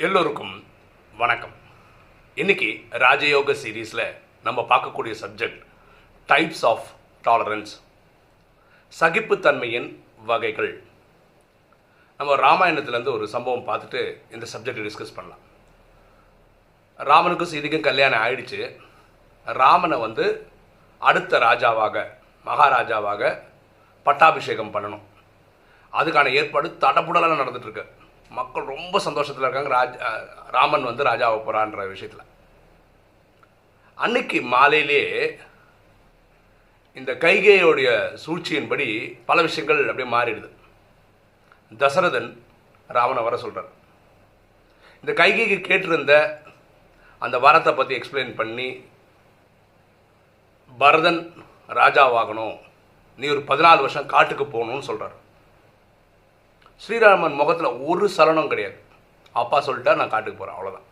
எல்லோருக்கும் வணக்கம். இன்னைக்கு ராஜயோக சீரீஸில் நம்ம பார்க்கக்கூடிய சப்ஜெக்ட் டைப்ஸ் ஆஃப் டாலரன்ஸ் சகிப்புத்தன்மையின் வகைகள். நம்ம ராமாயணத்துலேருந்து ஒரு சம்பவம் பார்த்துட்டு இந்த சப்ஜெக்டை டிஸ்கஸ் பண்ணலாம். ராமனுக்கும் சீதைக்கும் கல்யாணம் ஆயிடுச்சு. ராமனை வந்து அடுத்த ராஜாவாக மகாராஜாவாக பட்டாபிஷேகம் பண்ணணும். அதுக்கான ஏற்பாடு தடபுடலாக நடந்துட்டுருக்கு மக்கள் ரொம்ப சந்தோஷத்தில் இருக்காங்க. ராஜ் ராமன் வந்து ராஜாவை போகிறான்ற விஷயத்தில். அன்னைக்கு மாலையிலே இந்த கைகேயோடைய சூழ்ச்சியின்படி பல விஷயங்கள் அப்படியே மாறிடுது. தசரதன் ராமனை வர சொல்கிறார் இந்த கைகைக்கு கேட்டிருந்த அந்த வரத்தை பற்றி எக்ஸ்பிளைன் பண்ணி பரதன் ராஜாவாகணும் நீ ஒரு பதினாலு வருஷம் காட்டுக்கு போகணும்னு சொல்கிறார் ஸ்ரீராமன் முகத்தில் ஒரு சலனம் கிடையாது. அப்பா சொல்லிட்டா நான் காட்டுக்கு போகிறேன் அவ்வளோதான்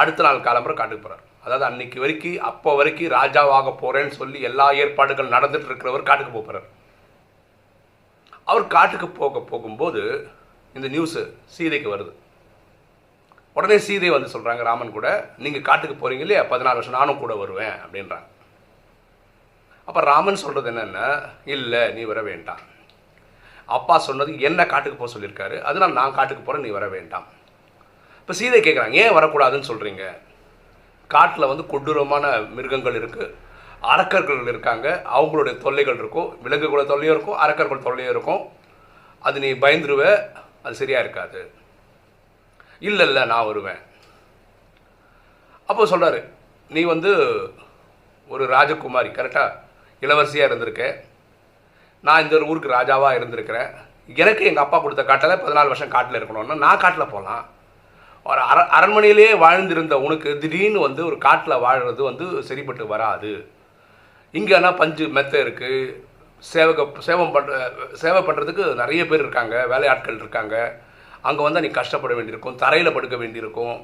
அடுத்த நாள் காலம்புற காட்டுக்கு போகிறார் அதாவது அன்னைக்கு வரைக்கும் அப்போ வரைக்கும் ராஜாவாக போகிறேன்னு சொல்லி எல்லா ஏற்பாடுகள் நடந்துட்டு இருக்கிறவர் காட்டுக்கு போகிறார் அவர் காட்டுக்கு போக போகும்போது இந்த நியூஸு சீதைக்கு வருது. உடனே சீதை வந்து சொல்கிறாங்க ராமன் கூட நீங்கள் காட்டுக்கு போகிறீங்க இல்லையா? பதினாலு வருஷம் நானும் கூட வருவேன். அப்படின்றாங்க. அப்போ ராமன் சொல்கிறது என்னென்னா இல்லை நீ வர வேண்டாம். அப்பா சொன்னது என்ன காட்டுக்கு போக சொல்லியிருக்காரு. அதனால் நான் காட்டுக்கு போகிறேன் நீ வர வேண்டாம். இப்போ சீதை கேட்குறாங்க ஏன் வரக்கூடாதுன்னு சொல்கிறீங்க காட்டில் வந்து கொடூரமான மிருகங்கள் இருக்குது அரக்கர்கள் இருக்காங்க அவங்களுடைய தொல்லைகள் இருக்கும் விலங்குகளோட தொல்லையும் இருக்கும் அரக்கர்கள் தொல்லையும் இருக்கும். அது நீ பயந்துருவ அது சரியாக இருக்காது. இல்லை இல்லை நான் வருவேன். அப்போ சொல்கிறாரு நீ வந்து ஒரு ராஜகுமாரி கரெக்டாக இளவரசியாக இருந்திருக்கேன் நான் இந்த ஒரு ஊருக்கு ராஜாவாக இருந்திருக்கிறேன். எனக்கு எங்கள் அப்பா கொடுத்த காட்டில் பதினாலு வருஷம் காட்டில் இருக்கணும்னா நான் காட்டில் போகலாம் ஒரு அர அரண்மனையிலே வாழ்ந்திருந்த உனக்கு திடீர்னு வந்து ஒரு காட்டில் வாழ்கிறது வந்து சரிப்பட்டு வராது. இங்கேனா பஞ்சு மெத்தை இருக்குது சேவக சேவம் பண்ணுற சேவை பண்ணுறதுக்கு நிறைய பேர் இருக்காங்க வேலையாட்கள் இருக்காங்க. அங்கே வந்தால் நீ கஷ்டப்பட வேண்டியிருக்கும் தரையில் படுக்க வேண்டியிருக்கும்.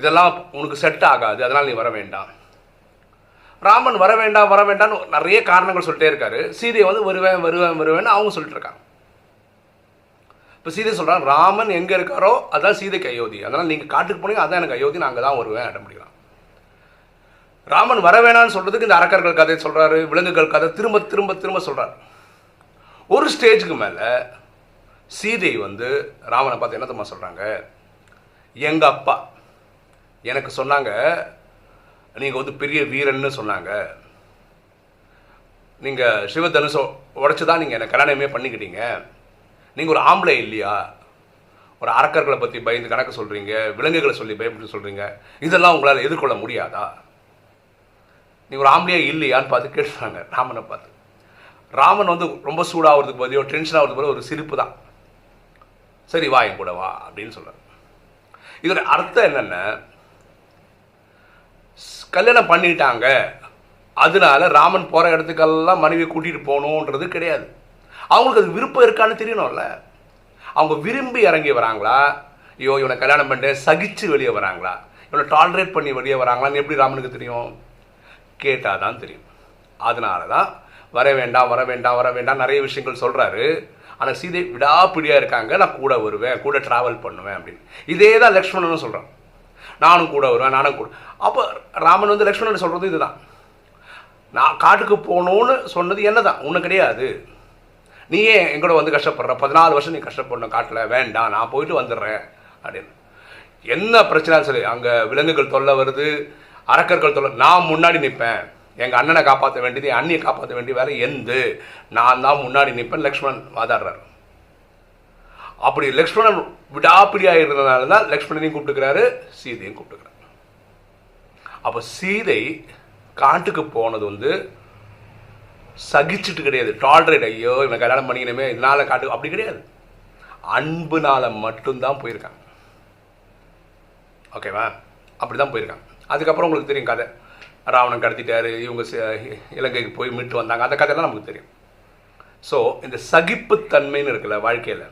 இதெல்லாம் உனக்கு செட் ஆகாது அதனால் நீ வர வேண்டாம். ராமன் வர வேண்டாம் வர வேண்டாம்னு நிறைய காரணங்கள் சொல்லிட்டே இருக்காரு. சீதையை வந்து வருவேன் வருவேன் வருவேன்னு அவங்க சொல்லிட்டு இருக்காங்க. இப்போ சீதை சொல்கிறான் ராமன் எங்கே இருக்காரோ அதான் சீதைக்கு அயோத்தி. அதனால் நீங்கள் காட்டுக்கு போனீங்க அதான் எனக்கு அயோத்தி நான் அங்கே தான் வருவேன் அட முடியலாம் ராமன் வர வேணாம்னு சொல்கிறதுக்கு இந்த அரக்கர்கள் கதை சொல்கிறாரு விலங்குகள் கதை திரும்ப திரும்ப திரும்ப சொல்கிறார் ஒரு ஸ்டேஜுக்கு மேலே சீதை வந்து ராமனை பார்த்து என்ன தம்மா சொல்கிறாங்க எங்கள் அப்பா எனக்கு சொன்னாங்க நீங்கள் வந்து பெரிய வீரன்னு சொன்னாங்க. நீங்கள் சிவதனுசோ உடச்சி தான் நீங்கள் என்னை கல்யாணமே பண்ணிக்கிட்டீங்க. நீங்கள் ஒரு ஆம்பளை இல்லையா? ஒரு அரக்கர்களை பற்றி பயந்து கணக்கு சொல்கிறீங்க விலங்குகளை சொல்லி பயப்பட்டு சொல்கிறீங்க இதெல்லாம் உங்களால் எதிர்கொள்ள முடியாதா? நீங்கள் ஒரு ஆம்பளையா இல்லையான்னு பார்த்து கேட்டுறாங்க ராமனை பார்த்து. ராமன் வந்து ரொம்ப சூடாகிறதுக்கு பதிலோ டென்ஷன் ஆகிறதுக்கு பதிலோ ஒரு சிரிப்பு தான். சரி வா என் கூட வா அப்படின்னு சொல்கிறார் இதோட அர்த்தம் என்னென்ன கல்யாணம் பண்ணிட்டாங்க. அதனால ராமன் போகிற இடத்துக்கெல்லாம் மனைவியை கூட்டிகிட்டு போகணுன்றது கிடையாது. அவங்களுக்கு அது விருப்பம் இருக்கான்னு தெரியணும்ல. அவங்க விரும்பி இறங்கி வராங்களா? ஐயோ இவனை கல்யாணம் பண்ணிட்டு சகிச்சு வெளியே வராங்களா? இவனை டாலரேட் பண்ணி வெளியே வராங்களான்னு எப்படி ராமனுக்கு தெரியும்? கேட்டால் தான் தெரியும். அதனால தான் வர வேண்டாம் வர வேண்டாம் வர வேண்டாம் நிறைய விஷயங்கள் சொல்கிறாரு ஆனால் சீதை விடாப்பிடியாக இருக்காங்க. நான் கூட வருவேன் கூட ட்ராவல் பண்ணுவேன் அப்படின்னு. இதே தான் லக்ஷ்மணனும் சொல்கிறான் நானும் கூட வருவேன் நானும் கூட. அப்போ ராமன் வந்து லக்ஷ்மணன் சொல்கிறது இதுதான். நான் காட்டுக்கு போகணுன்னு சொன்னது என்ன தான் ஒன்றும் கிடையாது. நீ ஏன் எங்கூட வந்து கஷ்டப்படுற? பதினாலு வருஷம் நீ கஷ்டப்படணும் காட்டில். வேண்டாம் நான் போயிட்டு வந்துடுறேன் அப்படின்னு. என்ன பிரச்சனை சொல்லி அங்கே விலங்குகள் தொல்லை வருது அரக்கர்கள் தொல்லை நான் முன்னாடி நிற்பேன். எங்கள் அண்ணனை காப்பாற்ற வேண்டியது என் அண்ணியை காப்பாற்ற வேண்டிய வேலை எந்த? நான் தான் முன்னாடி நிற்பேன் லக்ஷ்மணன் வாதாடுறாரு. அப்படி லக்ஷ்மணன் விடாப்பிடியாக இருந்ததுனால தான் லக்ஷ்மணனையும் கூப்பிட்டுக்கிறாரு சீதையும் கூப்பிட்டுக்கிறாரு. அப்போ சீதை காட்டுக்கு போனது வந்து சகிச்சுட்டு கிடையாது. டாலரேட் ஐயோ இவன் கல்யாணம் பண்ணிக்கணுமே இதனால காட்டு அப்படி கிடையாது. அன்புனால மட்டும்தான் போயிருக்காங்க. ஓகேவா அப்படி தான் போயிருக்காங்க. அதுக்கப்புறம் உங்களுக்கு தெரியும் கதை. ராவணன் கடத்திட்டாரு இவங்க இலங்கைக்கு போய் மீட்டு வந்தாங்க. அந்த கதையெல்லாம் நமக்கு தெரியும். ஸோ இந்த சகிப்புத்தன்மைன்னு இருக்குல்ல வாழ்க்கையில்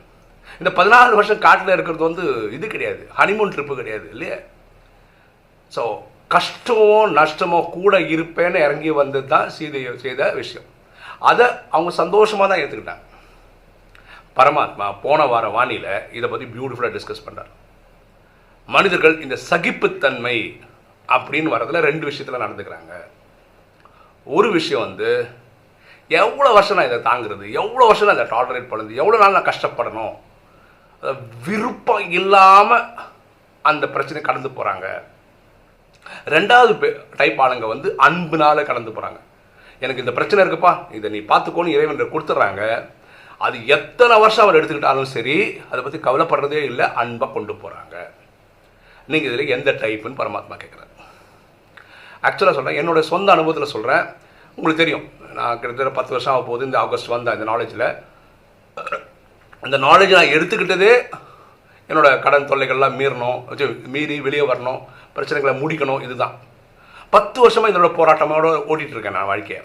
இந்த பதினாலு வருஷம் காட்டில் இருக்கிறது வந்து இது கிடையாது. ஹனிமூன் ட்ரிப்பு கிடையாது இல்லையா? ஸோ கஷ்டமோ நஷ்டமோ கூட இருப்பேன்னு இறங்கி வந்தது தான் சீதை செய்த விஷயம். அதை அவங்க சந்தோஷமாக தான் ஏற்றுக்கிட்டாங்க பரமாத்மா போன வார வானியில் இதை பற்றி பியூட்டிஃபுல்லாக டிஸ்கஸ் பண்ணுறார் மனிதர்கள் இந்த சகிப்புத்தன்மை அப்படின்னு வரதுல ரெண்டு விஷயத்தில் நடந்துக்கிறாங்க. ஒரு விஷயம் வந்து எவ்வளோ வருஷம் நான் இதை தாங்குறது? எவ்வளோ வருஷம் நான் இதை டாலரேட் பண்ணுறது எவ்வளோ நாள் நான் கஷ்டப்படணும்? விருப்பம் இல்லாமல் அந்த பிரச்சனை கடந்து போகிறாங்க ரெண்டாவது டைப் ஆளுங்க வந்து அன்புனால கடந்து போகிறாங்க எனக்கு இந்த பிரச்சனை இருக்குப்பா இதை நீ பார்த்துக்கோன்னு இறைவன் கொடுத்துட்றாங்க அது எத்தனை வருஷம் அவர் எடுத்துக்கிட்டாலும் சரி அதை பற்றி கவலைப்படுறதே இல்லை அன்பாக கொண்டு போகிறாங்க நீங்கள் இதில் எந்த டைப்புன்னு பரமாத்மா கேட்குறாரு ஆக்சுவலாக சொல்கிறேன் என்னோடய சொந்த அனுபவத்தில் சொல்கிறேன் உங்களுக்கு தெரியும் நான் கிட்டத்தட்ட பத்து வருஷம் ஆக போகுது இந்த ஆகஸ்ட் வந்த இந்த நாலேஜில் அந்த நாலேஜ் நான் எடுத்துக்கிட்டதே என்னோட கடன் தொல்லைகள்லாம் மீறணும் மீறி வெளியே வரணும் பிரச்சனைகளை முடிக்கணும் இதுதான். பத்து வருஷமாக இதோட போராட்டமோட ஓட்டிகிட்டு இருக்கேன் நான் வாழ்க்கையை.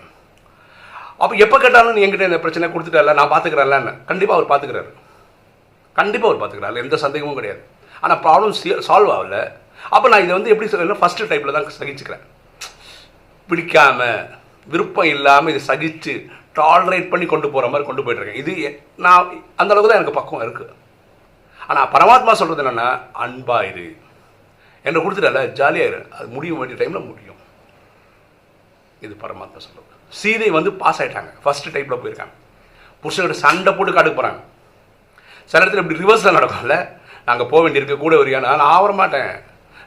அப்போ எப்போ கேட்டாலும் நீ என்கிட்ட இந்த பிரச்சனை கொடுத்துட்டல நான் பார்த்துக்கிறேன்லன்னு கண்டிப்பாக அவர் பார்த்துக்கிறாரு கண்டிப்பாக அவர் பார்த்துக்கிறாரு எந்த சந்தேகமும் கிடையாது. ஆனால் ப்ராப்ளம் சால்வ் ஆகல. அப்போ நான் இதை வந்து எப்படி சொல்லணும் ஃபஸ்ட்டு டைப்பில் தான் சகிச்சுக்கிறேன். பிடிக்காமல் விருப்பம் இல்லாமல் இதை சகித்து டாலரேட் பண்ணி கொண்டு போகிற மாதிரி கொண்டு போயிட்டுருக்கேன். இது எ- நான் அந்த அளவுக்கு தான் எனக்கு பக்கம் இருக்குது ஆனால் பரமாத்மா சொல்கிறது என்னென்னா அன்பாக இரு. என்ன கொடுத்துட்டல ஜாலியாக இரு. அது முடியும் வேண்டிய டைமில் முடியும். இது பரமாத்மா சொல்கிறது சீதை வந்து பாஸ் ஆகிட்டாங்க ஃபர்ஸ்ட் டைப்பில் போயிருக்காங்க. புருஷன்கிட்ட சண்டை போட்டு காட்டுக்கு போகிறாங்க சில இடத்துல இப்படி ரிவர்ஸில் நடக்கும்ல. நாங்கள் போக வேண்டியிருக்கு கூட வரையான நான் ஆவற மாட்டேன்.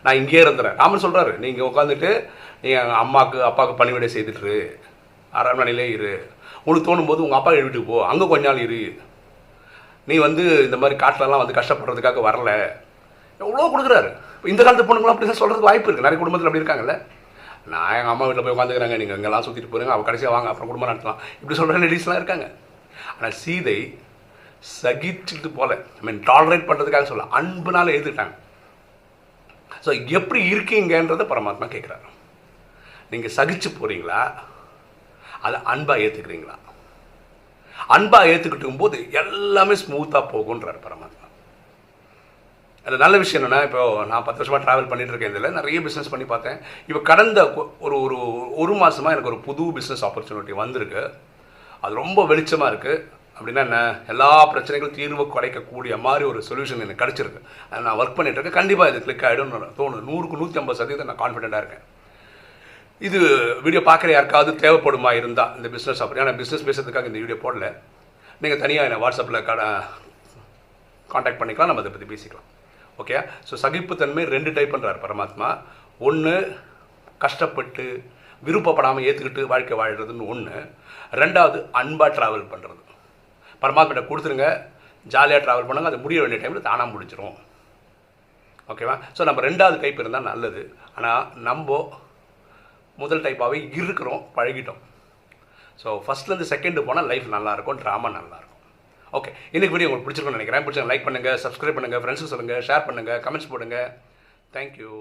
நான் இங்கேயே இருந்துறேன். ராமன் சொல்கிறாரு நீங்கள் உட்காந்துட்டு நீங்கள் அம்மாவுக்கு அப்பாவுக்கு பணிவிடை செய்துட்டு அரண்மனையிலே இரு. உனக்கு தோணும் போது உங்கள் அப்பா வீட்டுக்கு போ. அங்கே கொஞ்ச நாள் இரு. நீ வந்து இந்த மாதிரி காட்டிலலாம் வந்து கஷ்டப்படுறதுக்காக வரல. எவ்வளோ கொடுக்குறாரு. இந்த காலத்து பொண்ணுங்களாம் அப்படி தான் சொல்கிறதுக்கு வாய்ப்பு இருக்குது நிறைய குடும்பத்தில் அப்படி இருக்காங்கல்ல. நான் எங்கள் அம்மா வீட்டில் போய் உட்காந்துக்கிறாங்க நீங்கள் இங்கெல்லாம் சுற்றிட்டு போகிறீங்க அவள் கடைசியாக வாங்க. அப்புறம் குடும்பம் நடத்தலாம். இப்படி சொல்கிற லேடிஸ்லாம் இருக்காங்க. ஆனால் சீதை சகிச்சுட்டு போல. ஐ மீன் டாலரேட் பண்ணுறதுக்காக சொல்ல. அன்புனால எழுதுட்டாங்க ஸோ எப்படி இருக்கீங்கன்றதை பரமாத்மா கேட்குறாரு நீங்கள் சகிச்சு போகிறீங்களா அதை அன்பாக ஏற்றுக்கிறீங்களா அன்பாக ஏற்றுக்கிட்டும் போது எல்லாமே ஸ்மூத்தாக போகுன்றார் பரமாத்மா. அது நல்ல விஷயம் என்னென்னா இப்போ நான் பத்து வருஷமாக ட்ராவல் பண்ணிகிட்டு இருக்கேன் இதில் நிறைய பிஸ்னஸ் பண்ணி பார்த்தேன். இப்போ கடந்த ஒரு ஒரு ஒரு மாதமாக எனக்கு ஒரு புது பிஸ்னஸ் ஆப்பர்ச்சுனிட்டி வந்திருக்கு. அது ரொம்ப வெளிச்சமாக இருக்குது அப்படின்னா என்ன? எல்லா பிரச்சனைகளும் தீர்வு கிடைக்கக்கூடிய மாதிரி ஒரு சொல்யூஷன் எனக்கு கிடச்சிருக்கு. நான் ஒர்க் பண்ணிட்டு இருக்கேன். கண்டிப்பாக இது கிளிக் ஆகிடும்னு தோணுது நூறுக்கு நூற்றி ஐம்பது சதவீதம் நான் கான்ஃபிடென்ட்டாக இருக்கேன். இது வீடியோ பார்க்குற யாருக்காவது தேவைப்படுமா இருந்தால் இந்த பிஸ்னஸ் அப்படி ஆனால் பிஸ்னஸ் பேசுறதுக்காக இந்த வீடியோ போடல. நீங்கள் தனியாக என்ன வாட்ஸ்அப்பில் கட காண்டாக்ட் பண்ணிக்கலாம். நம்ம அதை பற்றி பேசிக்கலாம். ஓகே ஸோ சகிப்புத்தன்மை ரெண்டு டைப் பண்ணுறார் பரமாத்மா. ஒன்று கஷ்டப்பட்டு விருப்பப்படாமல் ஏற்றுக்கிட்டு வாழ்க்கை வாழ்கிறதுன்னு ஒன்று ரெண்டாவது அன்பாக ட்ராவல் பண்ணுறது பரமாத்மாட்ட கொடுத்துருங்க. ஜாலியாக ட்ராவல் பண்ணுங்க. அது முடிய வேண்டிய டைமில் தானாக முடிஞ்சிடும் ஓகேவா ஸோ நம்ம ரெண்டாவது டைப் இருந்தால் நல்லது. ஆனால் நம்ம முதல் டைப்பாகவே இருக்கிறோம் பழகிட்டோம். ஸோ ஃபஸ்ட்லேருந்து செகண்டு போனால் லைஃப் நல்லாயிருக்கும் ட்ராமா நல்லாயிருக்கும். ஓகே இன்றைக்கி வீடியோ உங்களுக்கு பிடிச்சிருக்கும்னு நினைக்கிறேன். பிடிச்சவங்க லைக் பண்ணுங்கள் சப்ஸ்கிரைப் பண்ணுங்கள் ஃப்ரெண்ட்ஸுக்கு சொல்லுங்கள் ஷேர் பண்ணுங்கள் கமெண்ட்ஸ் போடுங்க. தேங்க்யூ